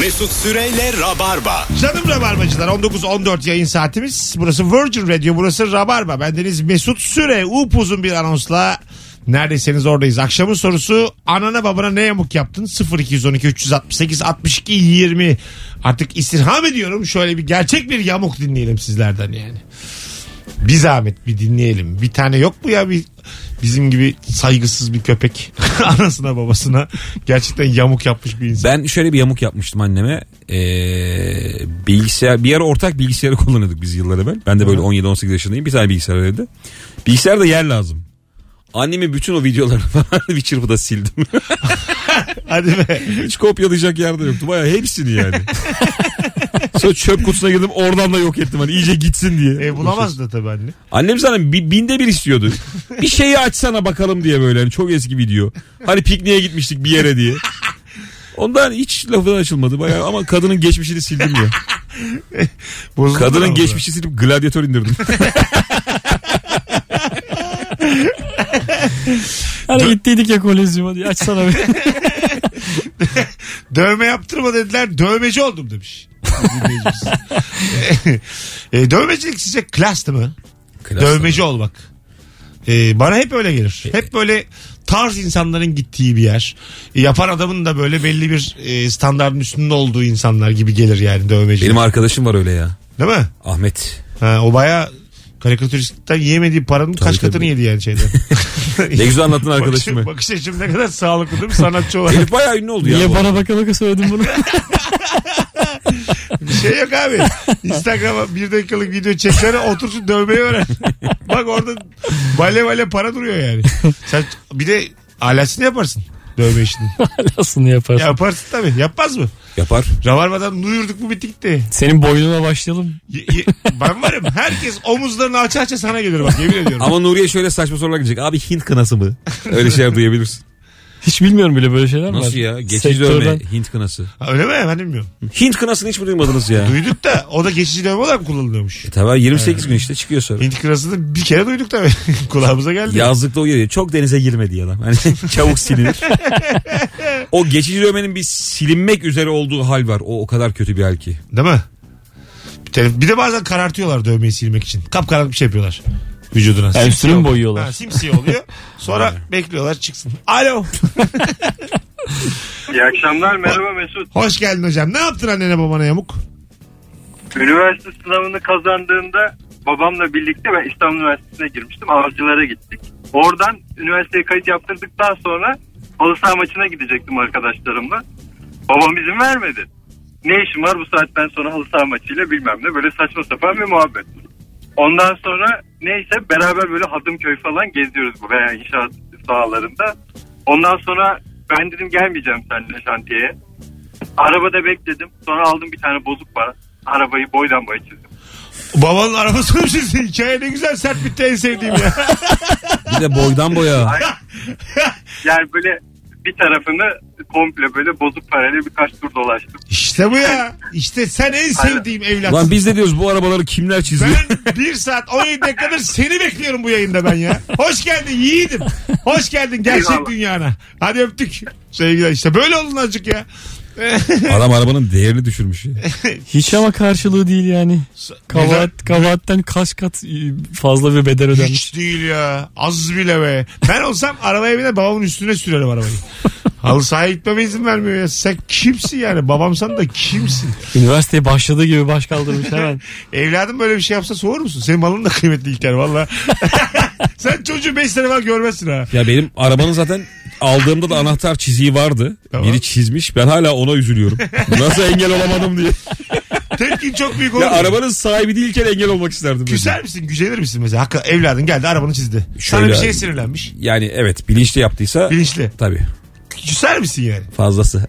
Mesut Süreyle Rabarba. Canım Rabarbacılar 19-14 yayın saatimiz. Burası Virgin Radio burası Rabarba. Bendeniz Mesut Süre upuzun bir anonsla neredeyseniz oradayız. Akşamın sorusu anana babana ne yamuk yaptın? 0212 368 62 20 artık istirham ediyorum. Şöyle bir gerçek bir yamuk dinleyelim sizlerden yani. Bir zahmet bir dinleyelim. Bir tane yok mu ya bir bizim gibi saygısız bir köpek anasına babasına gerçekten yamuk yapmış bir insan. Ben şöyle bir yamuk yapmıştım anneme. Ee, bilgisayar bir ara ortak bilgisayarı kullanıyorduk biz yıllar evvel. Ben de böyle 17-18 yaşındayım. Bir tane bilgisayar evde. Bilgisayarda yer lazım. Annemin bütün o videolarını falan bir çırpıda sildim. Hadi be. Hiç kopyalayacak yerde yoktu. Baya hepsini yani. Sonra çöp kutusuna girdim oradan da yok ettim hani iyice gitsin diye. E, bulamaz da tabii anne. Annem sana bi- binde bir istiyordu. Bir şeyi açsana bakalım diye böyle. Hani çok eski video. Hani pikniğe gitmiştik bir yere diye. Ondan hiç lafı açılmadı bayağı ama kadının geçmişini sildim ya. Bozuldu Kadının ama. geçmişini silip gladyatör indirdim. Hani gittiydik ya kolezyuma diye açsana bir. Dövme yaptırma dediler. Dövmeci oldum demiş. E, dövmecilik size klastı mı? Dövmeci olmak. E, bana hep öyle gelir. Hep böyle tarz insanların gittiği bir yer. E, yapan adamın da böyle belli bir e, standartın üstünde olduğu insanlar gibi gelir yani dövmeci. Benim arkadaşım var öyle ya. Değil mi? Ahmet. Ha, o baya karikatüristten yiyemediği paranın kaç katını tabii. yedi yani şeyden. Ne güzel anlattın arkadaşımı. Bakış, bakış açım ne kadar sağlıklı değil mi sanatçı olarak? Herif bayağı ünlü oldu ya. Niye bu bana baka baka söyledin bunu? Bir şey yok abi. Instagram'a bir dakikalık video çeksene otursun dövmeyi öğren. Bak orada bale bale para duruyor yani. Sen bir de alasını yaparsın dövme işini. Aslında yaparsın. Yaparsın tabii. Yapmaz mı? Yapar. Ravarmadan duyurduk mu bitti gitti. Senin boynuna başlayalım. Y- y- ben varım. Herkes omuzlarını aça aça sana gelir bak yemin ediyorum. Ama Nuriye şöyle saçma sorular gelecek. Abi Hint kınası mı? Öyle şeyler duyabilirsin. Hiç bilmiyorum bile böyle şeyler var. Nasıl ya? Geçici Sektörden- dövme Hint kınası. Ha, Öyle mi? Ben bilmiyorum. Hint kınasını hiç mi duymadınız ya? Duyduk da o da geçici dövme olarak kullanılıyormuş. E tamam 28 gün işte çıkıyor sonra. Hint kırasını bir kere duyduk tabii. Kulağımıza geldi. Yazlıkta uyuyor. Çok denize girmedi adam. Hani çabuk silinir. o geçici dövmenin bir silinmek üzere olduğu hal var. O o kadar kötü bir hal ki. Değil mi? Bir de bazen karartıyorlar dövmeyi silmek için. Kapkaranlık bir şey yapıyorlar. Vücuduna. Oluyor. boyuyorlar? Ha, simsiyah oluyor. Sonra bekliyorlar çıksın. Alo. İyi akşamlar merhaba Mesut. Hoş geldin hocam. Ne yaptın annene babana yamuk? Üniversite sınavını kazandığında babamla birlikte ben İstanbul Üniversitesi'ne girmiştim. Avcılara gittik. Oradan üniversiteye kayıt yaptırdıktan sonra halı saha maçına gidecektim arkadaşlarımla. Babam izin vermedi. Ne işim var bu saatten sonra halı saha maçıyla bilmem ne böyle saçma sapan bir muhabbet. Ondan sonra neyse beraber böyle Hadımköy falan geziyoruz bu veya inşaat sahalarında. Ondan sonra ben dedim gelmeyeceğim seninle şantiyeye. Arabada bekledim. Sonra aldım bir tane bozuk para. Arabayı boydan boya çizdim. Babanın arabasını mı çizdin? Hikaye ne güzel sert bitti en sevdiğim ya. Bir de boydan boya. Yani böyle bir tarafını komple böyle bozuk parayla birkaç tur dolaştım. işte bu ya. İşte sen en sevdiğim evlat. Lan biz de diyoruz bu arabaları kimler çiziyor? Ben bir saat 17 dakikadır seni bekliyorum bu yayında ben ya. Hoş geldin yiğidim. Hoş geldin gerçek Eyvallah. dünyana. Hadi öptük. Sevgiler işte böyle olun azıcık ya. Adam arabanın değerini düşürmüş. ya. Hiç ama karşılığı değil yani. Kabahat, kabahatten kaç kat fazla bir bedel ödenmiş. Hiç değil ya. Az bile be. Ben olsam arabaya biner babamın üstüne sürerim arabayı. Halı sahaya gitmeme izin vermiyor ya. Sen kimsin yani? Babamsan da kimsin? Üniversiteye başladığı gibi baş kaldırmış hemen. Evladım böyle bir şey yapsa soğur musun? Senin malın da kıymetli İlker valla. Sen çocuğu 5 sene var görmezsin ha. Ya benim arabanın zaten aldığımda da anahtar çiziği vardı. Tamam. Biri çizmiş. Ben hala ona üzülüyorum. Nasıl engel olamadım diye. Tepkin çok büyük olur. Ya arabanın sahibi değilken engel olmak isterdim. Küser misin? Gücenir misin mesela? Hakka evladın geldi arabanı çizdi. Sana Şöyle bir şey sinirlenmiş. Yani evet bilinçli yaptıysa Bilinçli. tabii Küser misin yani? fazlası.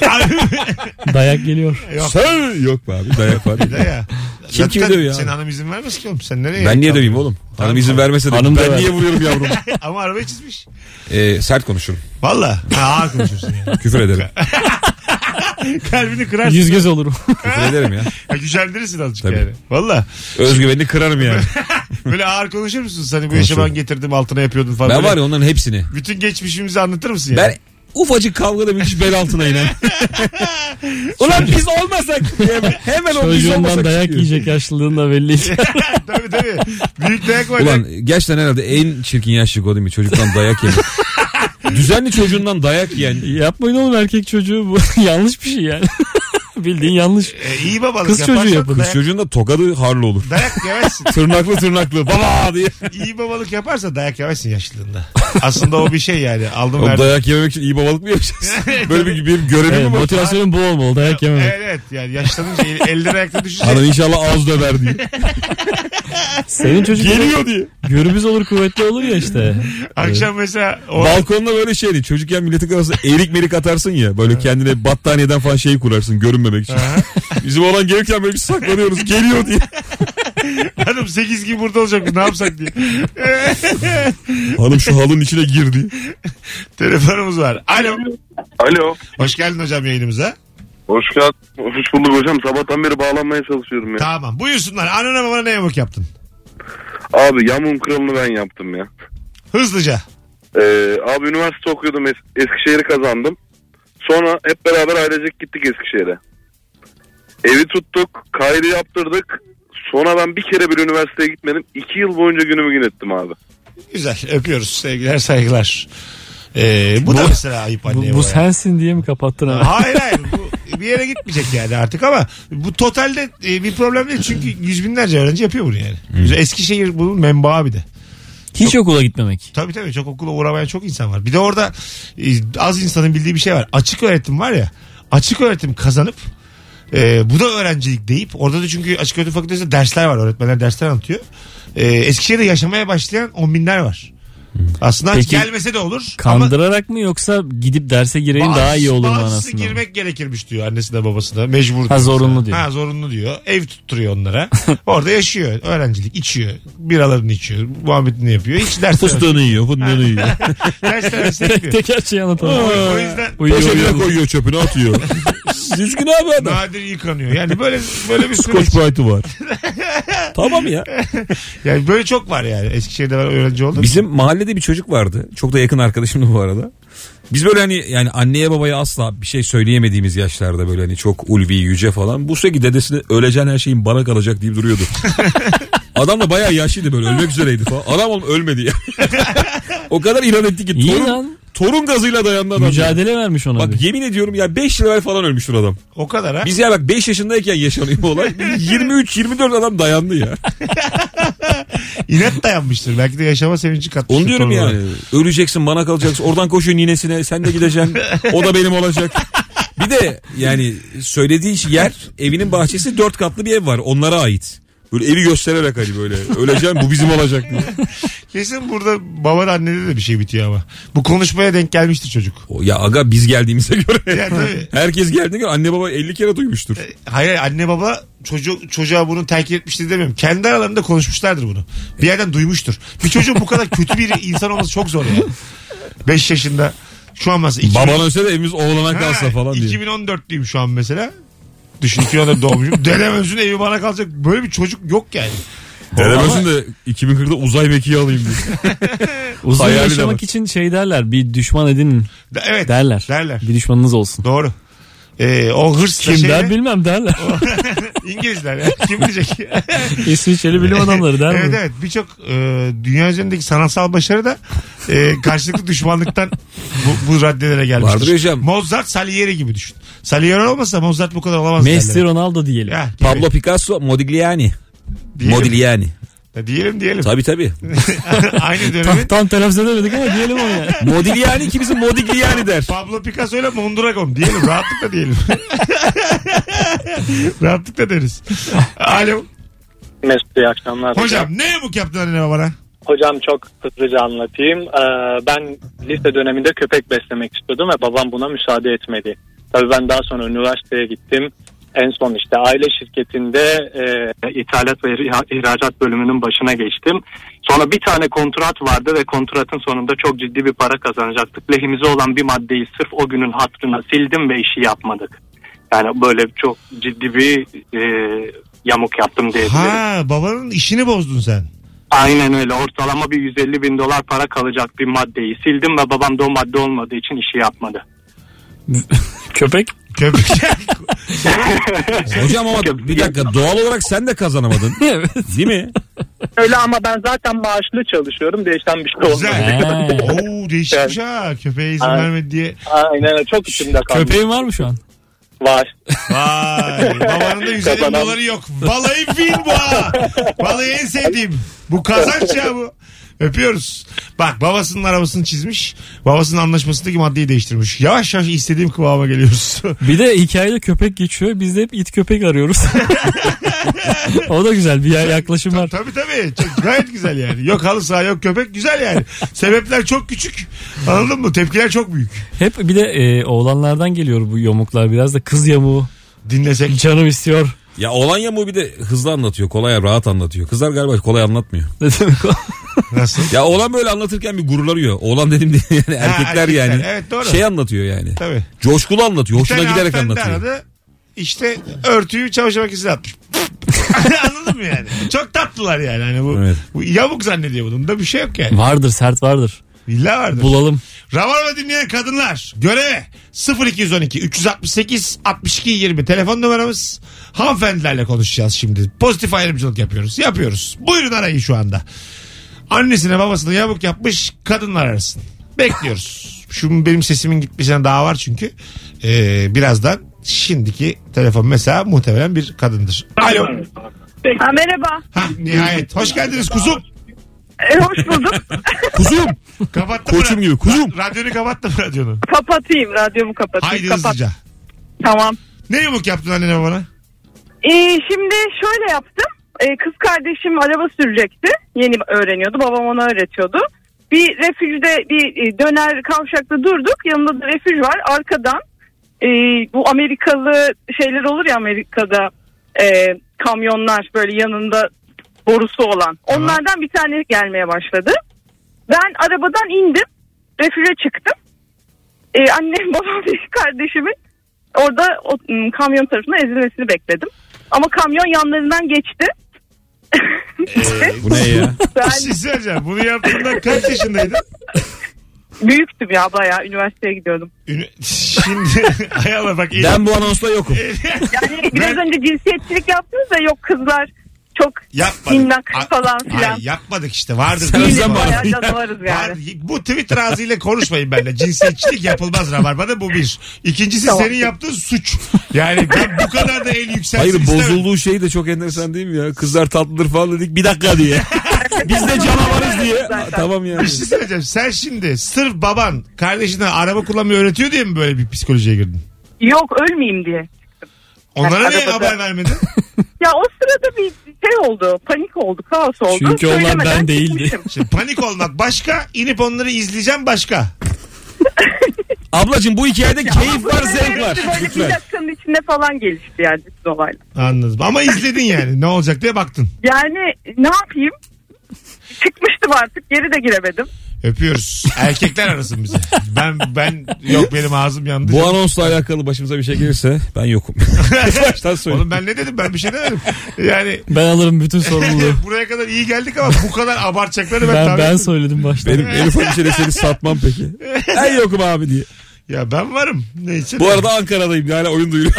Dayak geliyor. Yok. Sen yok be abi dayak var. Ya. Kim kimi dövüyor Senin abi? hanım izin vermez ki oğlum. Sen nereye? Ben niye döveyim oğlum? Hanım izin vermese de Hanım ben niye vuruyorum yavrum? Ama arabayı çizmiş. Ee, sert konuşurum. Valla. Ha, ağır konuşuyorsun yani. Küfür ederim. Kalbini kırarsın. Yüz göz olurum. Küfür ederim ya. Ha, gücendirirsin azıcık Tabii. yani. Valla. Özgüvenini kırarım yani. Böyle ağır konuşur musun? Seni bu Konuşurum. yaşaman getirdim altına yapıyordun falan. Ben Böyle var ya onların hepsini. Bütün geçmişimizi anlatır mısın yani? Ben ufacık kavgada müthiş bel altına inen. Ulan biz olmasak diye hemen o biz Çocuğundan olmasak dayak çıkıyor. yiyecek yaşlılığın da belli. tabii tabii. Büyük dayak var. Ulan gerçekten herhalde en çirkin yaşlık o değil mi? Çocuktan dayak yemek. Düzenli çocuğundan dayak yiyen. Yapmayın oğlum erkek çocuğu bu. yanlış bir şey yani. Bildiğin yanlış. E, iyi babalık Kız çocuğu yaparsan yapın. Kız dayak, çocuğun da tokadı harlı olur. dayak yemezsin. Tırnaklı tırnaklı baba diye. iyi babalık yaparsa dayak yemezsin yaşlılığında. Aslında o bir şey yani. Aldım Oğlum verdim. dayak yememek için iyi babalık mı yapacağız? Böyle bir, bir görevi Evet, mi var? motivasyonun bu olmalı. Dayak yememek. Evet, evet yani yaşlanınca el, elleri ayakta düşünce Hanım inşallah ağız döver diye. Senin çocuk Geliyor diye. Gürbüz olur kuvvetli olur ya işte. akşam mesela o, Balkonda böyle şeydi. Çocukken milletin arasında erik merik atarsın ya. Böyle kendine battaniyeden falan şey kurarsın görünmemek için. Bizim olan gelirken böyle bir saklanıyoruz. Geliyor diye. hanım 8 gibi burada olacak ne yapsak diye. Hanım şu halının içine girdi. Telefonumuz var. Alo. Alo. Hoş geldin hocam yayınımıza. Hoş geldin. Hoş bulduk hocam. Sabahtan beri bağlanmaya çalışıyorum ya. Tamam buyursunlar. Anana babana ne yamuk yaptın? Abi yamun kralını ben yaptım ya. Hızlıca. Ee, abi üniversite okuyordum. Es- Eskişehir'i kazandım. Sonra hep beraber ailecek gittik Eskişehir'e. Evi tuttuk. Kaydı yaptırdık. Sonra ben bir kere bir üniversiteye gitmedim. İki yıl boyunca günümü gün ettim abi. Güzel öpüyoruz sevgiler saygılar. Ee, bu, da mesela ayıp Bu, anneye bu babaya. sensin diye mi kapattın abi? Hayır hayır bu bir yere gitmeyecek yani artık ama bu totalde e, bir problem değil çünkü yüz binlerce öğrenci yapıyor bunu yani. Eskişehir bunun menbaı bir de. Hiç okula gitmemek. Tabii tabii çok okula uğramayan çok insan var. Bir de orada e, az insanın bildiği bir şey var. Açık öğretim var ya. Açık öğretim kazanıp e, bu da öğrencilik deyip orada da çünkü açık öğretim fakültesinde dersler var. Öğretmenler dersler anlatıyor. E, Eskişehir'de yaşamaya başlayan on binler var. Aslında Peki, gelmese de olur. ama Kandırarak mı yoksa gidip derse gireyim daha iyi olur mu anasını? girmek gerekirmiş diyor annesi de babası da. Mecbur. Ha, diyor. zorunlu diyor. Ha zorunlu diyor. Ev tutturuyor onlara. Orada yaşıyor. Öğrencilik içiyor. Biralarını içiyor. Muhabbetini yapıyor. Hiç ders Fıstığını yiyor, fındığını yiyor. ders vermesi Tek her şeyi anlatamam. O, yüzden Uyuyor koyuyor çöpünü atıyor. Düzgün abi adam. nadir yıkanıyor. Yani böyle böyle bir Scotch süreç. Brite'ı var. Tamam ya. Yani böyle çok var yani. Eskişehir'de ben öğrenci oldum. Bizim mahallede bir çocuk vardı. Çok da yakın arkadaşımdı bu arada. Biz böyle hani yani anneye babaya asla bir şey söyleyemediğimiz yaşlarda böyle hani çok ulvi yüce falan. Bu sürekli dedesine öleceğin her şeyin bana kalacak deyip duruyordu. Adam da bayağı yaşlıydı böyle ölmek üzereydi falan. Adam oğlum ölmedi ya. o kadar inat etti ki İyi torun, lan. torun gazıyla dayandı adam. Mücadele vermiş ona Bak bir. yemin ediyorum ya 5 yıl evvel falan ölmüştür adam. O kadar ha. Biz ya bak 5 yaşındayken yaşanıyor bu olay. 23-24 adam dayandı ya. İnat dayanmıştır. Belki de yaşama sevinci katmıştır. Onu diyorum torunlara. yani. Öleceksin bana kalacaksın. Oradan koşuyor ninesine. Sen de gideceksin. O da benim olacak. Bir de yani söylediği yer evinin bahçesi dört katlı bir ev var. Onlara ait. Böyle evi göstererek hani böyle öleceğim bu bizim olacak diye. Kesin burada baba da annede de bir şey bitiyor ama. Bu konuşmaya denk gelmiştir çocuk. O, ya aga biz geldiğimize göre. Ya tabii. Herkes geldiğine göre anne baba 50 kere duymuştur. Hayır anne baba çocuk çocuğa bunu terk etmiştir demiyorum. Kendi aralarında konuşmuşlardır bunu. Bir yerden duymuştur. Bir çocuğun bu kadar kötü bir insan olması çok zor ya. 5 yaşında şu an mesela 2000 Baban ölse de evimiz oğlana kalsa Ha, falan diye. 2014'lüyüm şu an mesela. Düşün 2014 doğmuşum. Dedem ölsün evi bana kalacak. Böyle bir çocuk yok yani. Dedem ölsün de 2040'da uzay mekiği alayım diye. Uzun Hayali de yaşamak için şey derler bir düşman edinin De- evet. derler. Derler. Bir düşmanınız olsun. Doğru. Ee, o hırs Kim şeyle- der bilmem derler. İngilizler ya. Kim bilecek? İsviçreli bilim adamları der evet mi? evet birçok e, dünya üzerindeki sanatsal başarı da e, karşılıklı düşmanlıktan bu, bu raddelere gelmiştir. Vardır hocam. Mozart Salieri gibi düşün. Salieri olmasa Mozart bu kadar olamaz. Messi derler. Ronaldo diyelim. Ya, gibi. Pablo Picasso Modigliani. Diyelim. Modigliani. Ya, diyelim diyelim. Tabii tabii. Aynı Tam, dönemin tam telaffuz edemedik ama diyelim onu ya. Modigliani ki bizim Modigliani der. Pablo Picasso ile Mondragon diyelim. Rahatlıkla diyelim. Rahatlıkla deriz. Alo. Mesut iyi akşamlar. Hocam ne yamuk yaptın annene babana? Hocam çok hızlıca anlatayım. Ee, ben lise döneminde köpek beslemek istiyordum ve babam buna müsaade etmedi. Tabii ben daha sonra üniversiteye gittim. En son işte aile şirketinde e, ithalat ve ihra- ihracat bölümünün başına geçtim. Sonra bir tane kontrat vardı ve kontratın sonunda çok ciddi bir para kazanacaktık. Lehimize olan bir maddeyi sırf o günün hatırına sildim ve işi yapmadık. Yani böyle çok ciddi bir e, yamuk yaptım diyebilirim. Ha babanın işini bozdun sen. Aynen öyle ortalama bir 150 bin dolar para kalacak bir maddeyi sildim ve babam da o madde olmadığı için işi yapmadı. Köpek. Köpek. Hocam ama bir dakika doğal olarak sen de kazanamadın. evet. Değil mi? Öyle ama ben zaten maaşlı çalışıyorum değişen bir şey olmadı. Güzel. Oo değişikmiş ha. Köpeğe izin Aynen. vermedi diye. Aynen çok içimde kaldı. Köpeğin var mı şu an? Var. Vay. Babanın da 150 Kazanan. doları yok. Vallahi fin bu ha. Vallahi en sevdiğim. Bu kazanç ya bu. Öpüyoruz. Bak babasının arabasını çizmiş. Babasının anlaşmasındaki maddeyi değiştirmiş. Yavaş yavaş istediğim kıvama geliyoruz. Bir de hikayede köpek geçiyor. Biz de hep it köpek arıyoruz. o da güzel bir yaklaşım var. tabii tabii. Çok, gayet güzel yani. Yok halı saha yok köpek güzel yani. Sebepler çok küçük. Anladın mı? Tepkiler çok büyük. Hep bir de e, oğlanlardan geliyor bu yamuklar. Biraz da kız yamuğu. Dinlesek. Canım istiyor. Ya olan yamuğu bir de hızlı anlatıyor. Kolay rahat anlatıyor. Kızlar galiba kolay anlatmıyor. Ne demek o? Nasıl? Ya oğlan böyle anlatırken bir gururlanıyor. Oğlan dedim diye yani erkekler, erkekler. yani. Evet, doğru. Şey anlatıyor yani. Tabii. Coşkulu anlatıyor. Hoşuna giderek anlatıyor. Aradı, işte örtüyü çamaşır makinesine atmış. Anladın mı yani? Çok tatlılar yani. Hani bu, Evet. bu yamuk zannediyor bunun da bir şey yok yani. Vardır sert vardır. Villa vardır. Bulalım. Rabarba dinleyen kadınlar göreve 0212 368 62 20 telefon numaramız hanımefendilerle konuşacağız şimdi. Pozitif ayrımcılık yapıyoruz. Yapıyoruz. Buyurun arayın şu anda. Annesine babasına yamuk yapmış kadınlar arasın. Bekliyoruz. Şu benim sesimin gitmesine daha var çünkü. Ee, birazdan şimdiki telefon mesela muhtemelen bir kadındır. Alo. Ha, merhaba. Ha, nihayet. Hoş geldiniz kuzum. E, hoş bulduk. Kuzum. Kapattın mı? Koçum gibi, kuzum. Ra- Radyonu kapattın mı radyonu? Kapatayım. Radyomu kapatayım. Haydi Kapat. hızlıca. Tamam. Ne yamuk yaptın annene babana? Ee, şimdi şöyle yaptım. Ee, kız kardeşim araba sürecekti. Yeni öğreniyordu. Babam ona öğretiyordu. Bir refüjde bir e, döner kavşakta durduk. Yanında da refüj var. Arkadan e, bu Amerikalı şeyler olur ya Amerika'da e, kamyonlar böyle yanında borusu olan. Tamam. Onlardan bir tane gelmeye başladı. Ben arabadan indim. Refüje çıktım. Ee, annem babam ve kardeşimin orada o, kamyon tarafına ezilmesini bekledim. Ama kamyon yanlarından geçti. Bu ne ya? Bir ben şey söyleyeceğim. Bunu yaptığında kaç yaşındaydın? büyüktüm ya bayağı üniversiteye gidiyordum. Ünü- Şimdi hay Allah bak. Ben bu anonsta yokum. Yani biraz Ben- önce cinsiyetçilik yaptınız da yok kızlar çok Yapmadık. minnak A- falan Hayır, filan. yapmadık işte. Vardır. Sen Değiliz özlem var. bana. Bayağı canavarız yani. Var. Bu Twitter ağzıyla konuşmayın benimle. Cinsiyetçilik yapılmaz Rabarba'da bu bir. İkincisi Tamam. senin yaptığın suç. Yani ben bu kadar da el yükselsin Hayır istemem. bozulduğu şey de çok enteresan değil mi ya? Kızlar tatlıdır falan dedik bir dakika diye. Biz de canavarız diye. Zaten. tamam yani. Bir şey söyleyeceğim. Sen şimdi sırf baban kardeşine araba kullanmayı öğretiyor diye mi böyle bir psikolojiye girdin? Yok ölmeyeyim diye. Onlara niye arabada- haber vermedin? Ya o sırada bir şey oldu. Panik oldu. Kaos oldu. Çünkü onlar Söylemeden ben değildi. çıkmışım. Şimdi panik olmak başka, inip onları izleyeceğim başka. Ablacığım bu hikayede keyif var zevk var. Böyle bir Lütfen. dakikanın içinde falan gelişti yani bütün olaylar. Anladım. Ama izledin yani. Ne olacak diye baktın. Yani ne yapayım? Çıkmıştım artık geri de giremedim. Öpüyoruz. Erkekler arasın bize. Ben ben yok benim ağzım yandı. Bu anonsla alakalı başımıza bir şey gelirse ben yokum. Baştan söyleyeyim. Oğlum ben ne dedim? Ben bir şey demedim. Yani Ben alırım bütün sorumluluğu. buraya kadar iyi geldik ama bu kadar abartacaklarını ben, ben tahmin ben etmedim. söyledim başta. Benim en ufak bir şeyle seni satmam peki. Ben yokum abi diye. Ya ben varım. Neyse. Bu arada Ankara'dayım. Hala oyun duyuyor.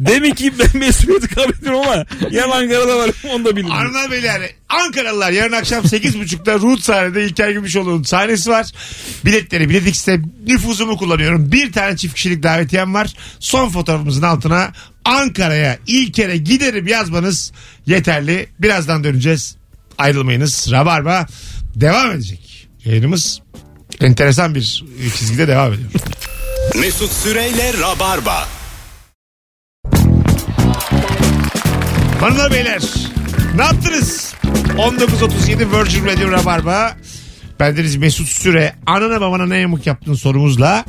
Demek ki ben mesuliyeti kabul ediyorum ama yan Ankara'da varım onu da bilmiyorum. Hanımlar beyler Ankaralılar yarın akşam 8.30'da Root sahnede İlker Gümüşoğlu'nun sahnesi var. Biletleri Bilet X'te nüfuzumu kullanıyorum. Bir tane çift kişilik davetiyem var. Son fotoğrafımızın altına Ankara'ya İlker'e giderim yazmanız yeterli. Birazdan döneceğiz. Ayrılmayınız. Rabarba devam edecek. Yayınımız enteresan bir çizgide devam ediyor. Mesut Süreyle Rabarba. Hanımlar beyler ne yaptınız? 19.37 Virgin Radio Rabarba. Bendeniz Mesut Süre. Anana babana ne yamuk yaptın sorumuzla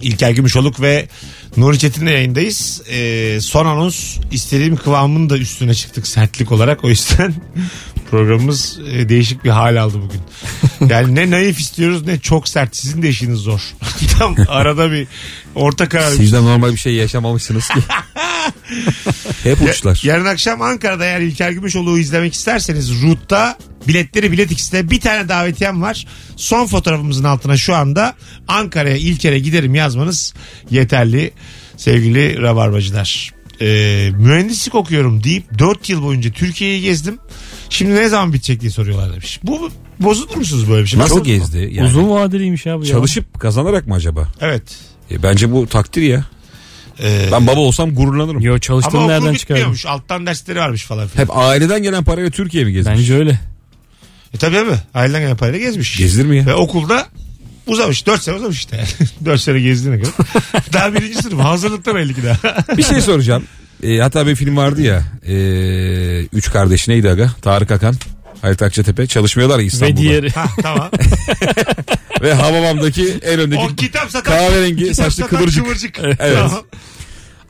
İlker Gümüşoluk ve Nuri Çetin'le yayındayız. Ee, son anons istediğim kıvamın da üstüne çıktık sertlik olarak. O yüzden programımız e, değişik bir hal aldı bugün. Yani ne naif istiyoruz ne çok sert. Sizin de işiniz zor. Tam arada bir orta karar. Siz de normal bir şey yaşamamışsınız ki. Hep uçlar. Yarın akşam Ankara'da eğer İlker Gümüşoğlu'yu izlemek isterseniz Root'ta biletleri Bilet X'te bir tane davetiyem var. Son fotoğrafımızın altına şu anda Ankara'ya İlker'e giderim yazmanız yeterli sevgili rabarbacılar. Ee, mühendislik okuyorum deyip 4 yıl boyunca Türkiye'yi gezdim. Şimdi ne zaman bitecek diye soruyorlar demiş. Bu bozulur musunuz böyle bir şey? Nasıl Çok- gezdi? Yani Uzun vadeliymiş abi ya. Çalışıp kazanarak mı acaba? Evet. E, bence bu takdir ya. Ee, Ben baba olsam gururlanırım. Yo ama okul nereden çıkardın? bitmiyormuş. Alttan dersleri varmış falan filan. Hep aileden gelen parayla Türkiye mi gezmiş? Bence öyle. E tabii abi. Aileden gelen parayla gezmiş. Gezilir mi ya? Ve okulda uzamış. 4 sene uzamış işte. 4 sene gezdiğine göre. daha birinci sınıf. Hazırlıkta belli ki daha. Bir şey soracağım. E, hatta bir film vardı ya. E, üç kardeş neydi aga? Tarık Akan. Halit Akçatepe çalışmıyorlar ya İstanbul'da. Ve diğeri. ha tamam. Ve Hababam'daki en öndeki O kitap satan kahverengi kitap saçlı satan kıvırcık. kıvırcık. Evet. Tamam.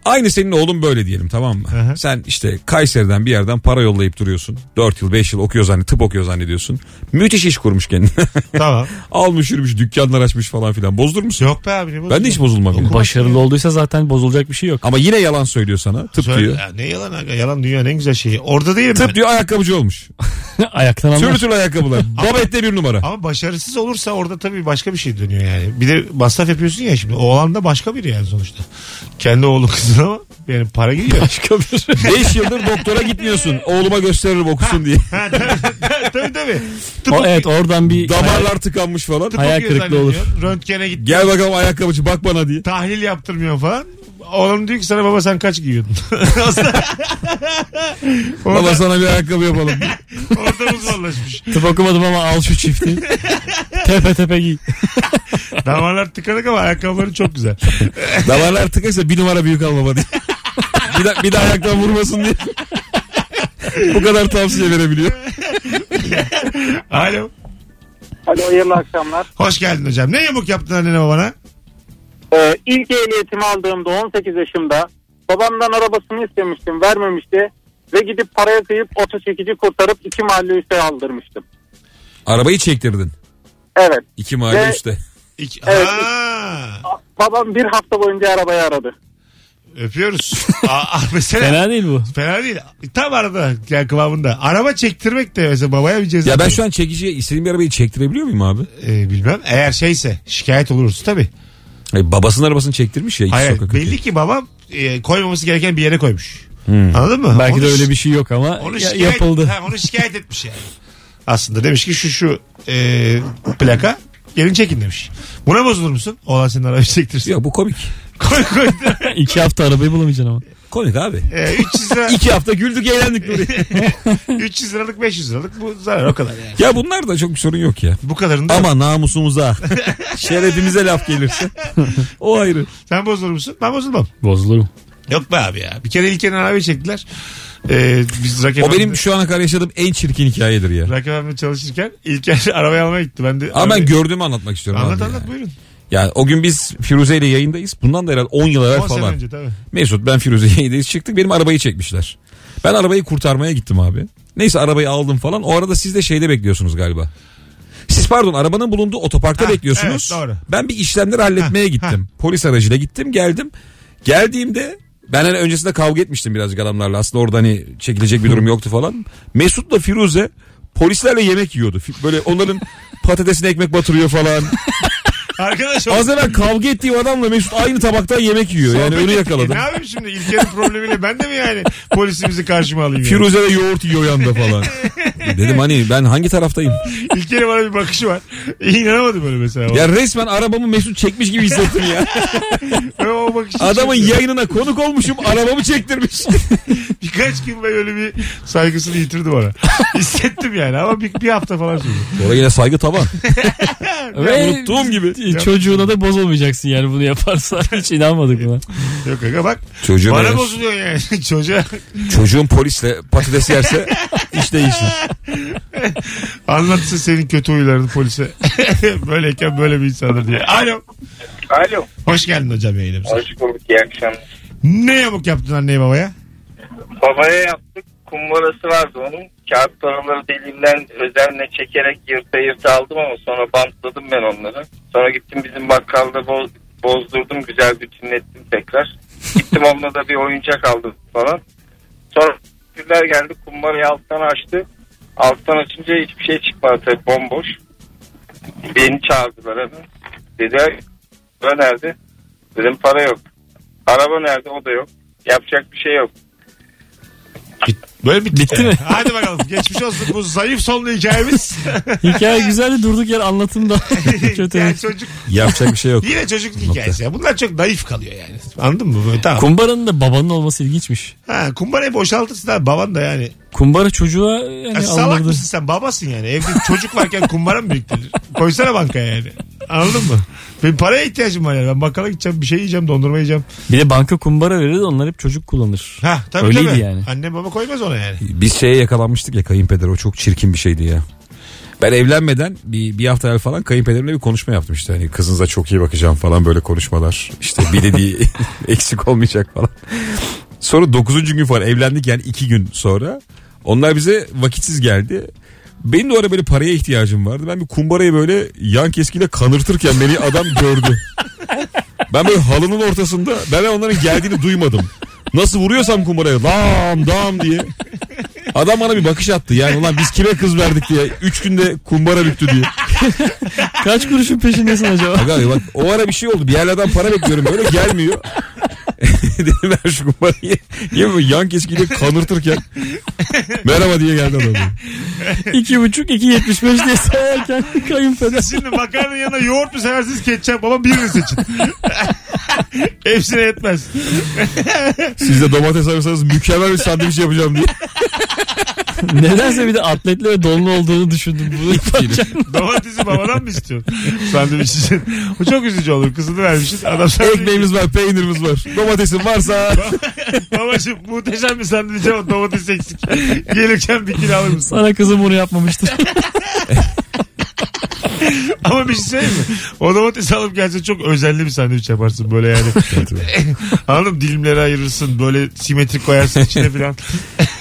Aynı senin oğlun böyle diyelim tamam mı? hı. Sen işte Kayseri'den bir yerden para yollayıp duruyorsun. 4 yıl 5 yıl okuyor zannet, tıp okuyor zannediyorsun. Müthiş iş kurmuş kendine. tamam. Almış yürümüş dükkanlar açmış falan filan. Bozdur musun? Yok be abi. ne Ben de hiç bozulma? bozulmam. ya. Başarılı olduysa zaten bozulacak bir şey yok. Ama yine yalan söylüyor sana. Tıp Söyle- diyor. Ya ne yalan aga. Yalan dünyanın en güzel şeyi. Orada değilim ben. Tıp diyor ayakkabıcı olmuş. Ayaktan Türlü anlar. türlü ayakkabılar. Babette bir numara. Ama başarısız olursa orada tabii başka bir şey dönüyor yani. Bir de masraf yapıyorsun ya şimdi. Oğlan da başka biri yani sonuçta. Kendi oğlu kızın ama yani para gidiyor. Başka bir 5 yıldır doktora gitmiyorsun. Oğluma gösteririm okusun diye. ha, tabii tabii. tabii. Tıp, o, evet oradan bir Damarlar tıkanmış falan. tıp hayal okuyor kırıklığı olur. zannediyorsun. Röntgene git. Gel bakalım ayakkabıcı bak bana diye. Tahlil yaptırmıyor falan. Oğlum diyor ki sana baba sen kaç giyiyordun? Baba orada, sana bir ayakkabı yapalım. orada uzmanlaşmış. tıp okumadım ama al şu çifti. tepe tepe giy. Damarlar tıkanık ama ayakkabıların çok güzel. Damarlar tıkaysa bir numara büyük al baba diye. bir, de, bir de ayaktan vurmasın diye. Bu kadar tavsiye verebiliyor. Alo. Alo hayırlı akşamlar. Hoş geldin hocam. Ne yamuk yaptın annene babana? Ee, ilk ehliyetimi aldığımda 18 yaşımda babamdan arabasını istemiştim vermemişti ve gidip paraya kıyıp oto çekici kurtarıp iki mahalle üste aldırmıştım. Arabayı çektirdin. Evet. İki mahalle Ve- üstte. İki... Evet. Ha, Babam bir hafta boyunca arabayı aradı. öpüyoruz. Aa, mesela fena. Fena değil bu. değil. Tam arada yani kıvamında. Araba çektirmek de mesela babaya bir ceza. Ya ben şu an çekiciye istediğim bir arabayı çektirebiliyor muyum abi? Ee, bilmem. Eğer şeyse şikayet oluruz tabii. Hayır, babasının arabasını çektirmiş ya. iki Hayır sokak belli ki babam e, koymaması gereken bir yere koymuş. Hmm. Anladın mı? Belki Onu de öyle bir şey yok ama onu ya- şikayet, yapıldı. Ha, onu şikayet etmiş yani. Aslında demiş ki şu şu e, plaka gelin çekin demiş. Buna bozulur musun? Oğlan senin arabayı çektirsin. Ya bu komik. koy koy. İki hafta arabayı bulamayacaksın ama. Komik abi. e, 300 lira İki hafta güldük eğlendik Nuri. 300 liralık 500 liralık bu zarar o kadar yani. ya bunlar da çok bir sorun yok ya. Bu kadarında Ama namusumuza, şerefimize laf gelirse o ayrı. sen bozulur musun? Ben bozulmam. Bozulurum. Yok be abi ya. Bir kere İlker'in arabayı çektiler. Ee, biz Rakip O benim şu ana kadar yaşadığım en çirkin hikayedir ya. Rakip abimle çalışırken İlker arabayı almaya gitti. Ben de Ama ben arabayı- gördüğümü anlatmak istiyorum. Anlat abi anlat ya. buyurun. Yani o gün biz Firuze ile yayındayız. Bundan da herhalde 10 yıl evvel 10 sene falan. önce tabii. Mesut ben Firuze yayındayız çıktık benim arabayı çekmişler. Ben arabayı kurtarmaya gittim abi. Neyse arabayı aldım falan. O arada siz de şeyde bekliyorsunuz galiba. Siz pardon arabanın bulunduğu otoparkta Ha, bekliyorsunuz. evet, doğru. Ben bir işlemleri halletmeye Ha, gittim. Polis aracıyla gittim geldim. Geldiğimde ben hani öncesinde kavga etmiştim birazcık adamlarla. Aslında orada hani çekilecek bir durum yoktu falan. Mesut'la Firuze polislerle yemek yiyordu. Böyle onların patatesine ekmek batırıyor falan. Arkadaş o Az evvel kavga ettiğim adamla Mesut aynı tabaktan yemek yiyor. Yani onu yakaladım. E, ne yapayım şimdi İlker'in problemiyle ben de mi yani polisimizi karşıma alayım? Yani? Firuze de yoğurt yiyor yanında falan. Dedim hani ben hangi taraftayım? İlker'in bana bir bakışı var. İnanamadım öyle mesela. Ya resmen arabamı Mesut çekmiş gibi hissettim ya. O bakışı Adamın çok- yayınına konuk olmuşum arabamı çektirmiş. Birkaç gün ben öyle bir saygısını yitirdi bana. Hissettim yani ama bir, bir hafta falan sürdü. Orada yine saygı tavan. Ve unuttuğum gibi. çocuğuna da bozulmayacaksın yani bunu yaparsan. Hiç inanmadık buna. Yok aga bak. Çocuğum bana bozuluyor yani. Çocuğa Çocuğun polisle patates yerse iş değişir. anlatsın senin kötü huylarını polise. Böyleyken böyle bir insandır diye. Alo. Alo. Hoş geldin hocam yayınımıza. Hoş bulduk iyi akşamlar. Ne yamuk yaptın anneye babaya? Babaya yaptık. Kumbarası vardı onun. Kağıt paraları deliğinden özenle çekerek yırta yırta aldım ama sonra bantladım ben onları. Sonra gittim bizim bakkalda boz, bozdurdum güzel bütünlettim tekrar. Gittim onunla da bir oyuncak aldım falan. Sonra günler geldi kumbarayı alttan açtı. Alttan açınca hiçbir şey çıkmadı tabii bomboş. Beni çağırdılar hemen. Dediler para nerede? Dedim para yok. Araba nerede? O da yok. Yapacak bir şey yok. Böyle bitti. Bitti mi? Hadi bakalım. Geçmiş olsun. Bu zayıf sonlu hikayemiz. Hikaye güzeldi durduk yer anlatım da kötü. yani çocuk Yapacak bir şey yok. yine çocuk hikayesi. Ya. Bunlar çok naif kalıyor yani. Anladın mı? Böyle, tamam. Kumbaranın da babanın olması ilginçmiş. ha, kumbarayı boşaltırsın abi. Baban da yani. Kumbara çocuğa yani Ya salak alınırdı. mısın sen? Babasın yani. Evde çocuk varken kumbara mı biriktirir? Koysana bankaya yani. Anladın mı? Benim paraya ihtiyacım var yani. Ben bakkala gideceğim bir şey yiyeceğim dondurma yiyeceğim. Bir de banka kumbara verir de onlar hep çocuk kullanır. Ha tabii Öyleydi tabii. yani. Anne baba koymaz ona yani. Biz şeye yakalanmıştık ya kayınpeder o çok çirkin bir şeydi ya. Ben evlenmeden bir, bir hafta evvel falan kayınpederimle bir konuşma yaptım işte. Hani kızınıza çok iyi bakacağım falan böyle konuşmalar. İşte bir dediği eksik olmayacak falan. Sonra 9. gün falan evlendik yani 2 gün sonra. Onlar bize vakitsiz geldi. Benim de o ara böyle paraya ihtiyacım vardı. Ben bir kumbarayı böyle yan keskiyle kanırtırken beni adam gördü. Ben böyle halının ortasında ben onların geldiğini duymadım. Nasıl vuruyorsam kumbaraya dam dam diye. Adam bana bir bakış attı. Yani ulan biz kime kız verdik diye. Üç günde kumbara büktü diye. Kaç kuruşun peşindesin acaba? Aga bak o ara bir şey oldu. Bir yerlerden para bekliyorum böyle gelmiyor. Dedim ver şu kumbarayı. Yemin böyle yan keskiyle kanırtırken. Merhaba diye geldi adam. İki buçuk, iki yetmiş beş diye sayarken kayınpeder. Şimdi makarnanın yanına yoğurt mu seversiniz ketçap ama birini seçin. Hepsine yetmez. Siz de domates ararsanız mükemmel bir sandviç yapacağım diye. Nedense bir de atletli ve donlu olduğunu düşündüm. Bu yaparken. Domatesi babadan mı istiyorsun? Sandviç için. O çok üzücü olur. Kızını vermişsin. Adam ki, Ekmeğimiz var, peynirimiz var. Domatesin varsa Babacım muhteşem bir sandviç ama domates eksik. Gelirken bir kilo alır mısın? Sana kızım bunu yapmamıştır. Ama bir şey söyleyeyim mi? O domatesi alıp gelse çok özenli bir sandviç yaparsın böyle yani. Anladın mı? Dilimleri ayırırsın. Böyle simetrik koyarsın içine falan.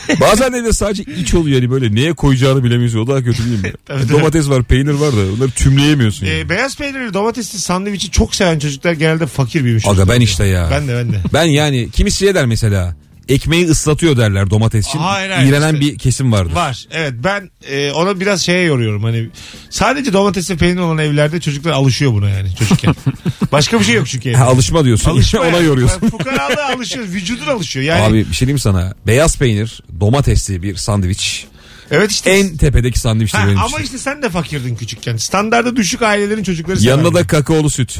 Bazen de sadece iç oluyor yani böyle neye koyacağını bilemiyorsun. O daha kötü değil mi? tabii. Domates var, peynir var da onları tümleyemiyorsun. Yani. Ee, beyaz peynirli domatesli sandviçi çok seven çocuklar genelde fakir büyümüş. Aga ben işte ya. Ben de ben de. Ben yani kimisi şey der mesela. Ekmeği ıslatıyor derler domates için. Hayır, hayır, İğrenen işte. bir kesim vardır. Var. Evet ben e, ona biraz şeye yoruyorum. Hani sadece domatesli peynir olan evlerde çocuklar alışıyor buna yani çocukken. Başka bir şey yok çünkü. Ha, alışma diyorsun. Alışma Ona yani. yoruyorsun. Fukaralığa alışıyor. Vücudun alışıyor. Yani Abi bir şey diyeyim sana. Beyaz peynir, domatesli bir sandviç. evet işte. En tepedeki sandviçtir Ha, benim ama için. işte sen de fakirdin küçükken. Standarda düşük ailelerin çocukları Yanında severdi. da kakaolu süt.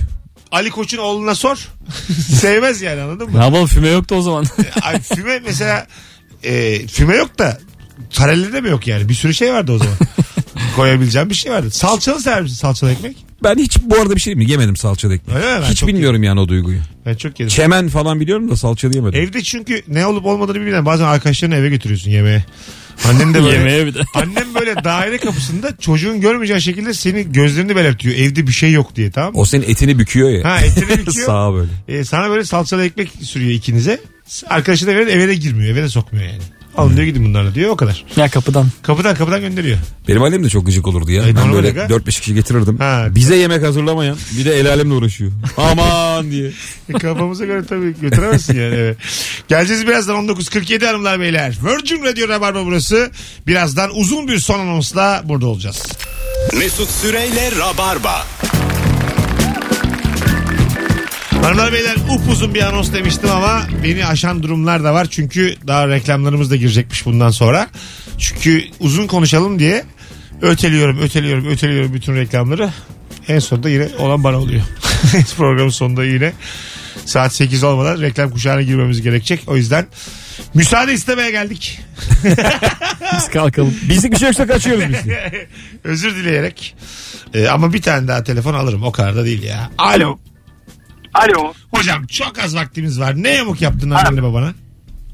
Ali Koç'un oğluna sor. Sevmez yani anladın ne mı? yapalım füme yoktu o zaman. Ay, füme mesela e, füme yok da tarelli de mi yok yani? Bir sürü şey vardı o zaman. Koyabileceğim bir şey vardı. Salçalı sever misin salçalı ekmek? Ben hiç bu arada bir şey mi yemedim salçalı ekmek. Öyle mi? Ben hiç çok bilmiyorum yani o duyguyu. Ben çok yedim. Çemen falan biliyorum da salçalı yemedim. Evde çünkü ne olup olmadığını bilmeden bazen arkadaşlarını eve götürüyorsun yemeğe. Annen de böyle. Yemeğe bir de. Annem böyle daire kapısında çocuğun görmeyeceği şekilde seni gözlerini belirtiyor. Evde bir şey yok diye tamam mı? O senin etini büküyor ya. Ha etini büküyor. Sağa böyle. Ee, sana böyle salçalı ekmek sürüyor ikinize. Arkadaşı da verir eve de girmiyor. Eve de sokmuyor yani. Alın diyor gidin bunlarla diyor o kadar. Ya kapıdan. Kapıdan kapıdan gönderiyor. Benim annem de çok gıcık olurdu ya. Ay, ben böyle aga. 4-5 kişi getirirdim. Ha. Bize yemek hazırlamayan bir de el alemle uğraşıyor. Aman diye. E, kafamıza göre tabii götüremezsin yani eve. Geleceğiz birazdan 19.47 hanımlar beyler. Virgin Radio Rabarba burası. Birazdan uzun bir son anonsla burada olacağız. Mesut Süreyle Rabarba. Hanımlar beyler upuzun bir anons demiştim ama beni aşan durumlar da var. Çünkü daha reklamlarımız da girecekmiş bundan sonra. Çünkü uzun konuşalım diye öteliyorum, öteliyorum, öteliyorum bütün reklamları. En sonunda yine olan bana oluyor. Programın sonunda yine saat 8 olmadan reklam kuşağına girmemiz gerekecek. O yüzden müsaade istemeye geldik. Biz kalkalım. Bizlik bir şey yoksa kaçıyoruz biz. Özür dileyerek. Ee, ama bir tane daha telefon alırım. O kadar da değil ya. Alo. Alo. Hocam çok az vaktimiz var. Ne yamuk yaptın annene babana?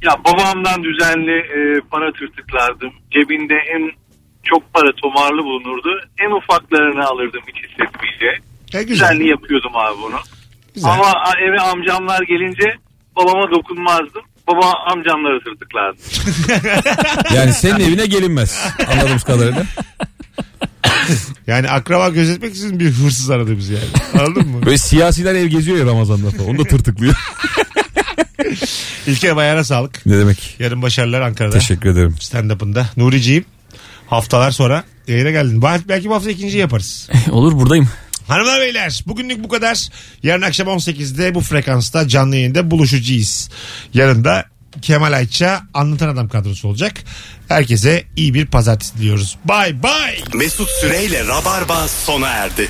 Ya babamdan düzenli e, para tırtıklardım. Cebinde en çok para tomarlı bulunurdu. En ufaklarını alırdım hiç hissetmeyeceği. E, güzel. Düzenli yapıyordum abi bunu. güzel. Ama a- eve amcamlar gelince babama dokunmazdım. Baba amcamları tırtıklardı. Yani senin evine gelinmez. Anladığımız kadarıyla. Yani akraba gözetmek için bir hırsız aradı bizi yani. Anladın mı? Böyle siyasiler ev geziyor ya Ramazan'da falan. Onu da tırtıklıyor. İlker ayağına sağlık. Ne demek? Yarın başarılar Ankara'da. Teşekkür ederim. Stand-up'ında. Nuriciğim haftalar sonra yayına geldin. Belki, belki bu hafta ikinci yaparız. Olur buradayım. Hanımlar beyler bugünlük bu kadar. Yarın akşam 18'de bu frekansta canlı yayında buluşacağız. Yarın da Kemal Ayça anlatan adam kadrosu olacak. Herkese iyi bir pazartesi diliyoruz. Bye bye. Mesut Süreyle Rabarba sona erdi.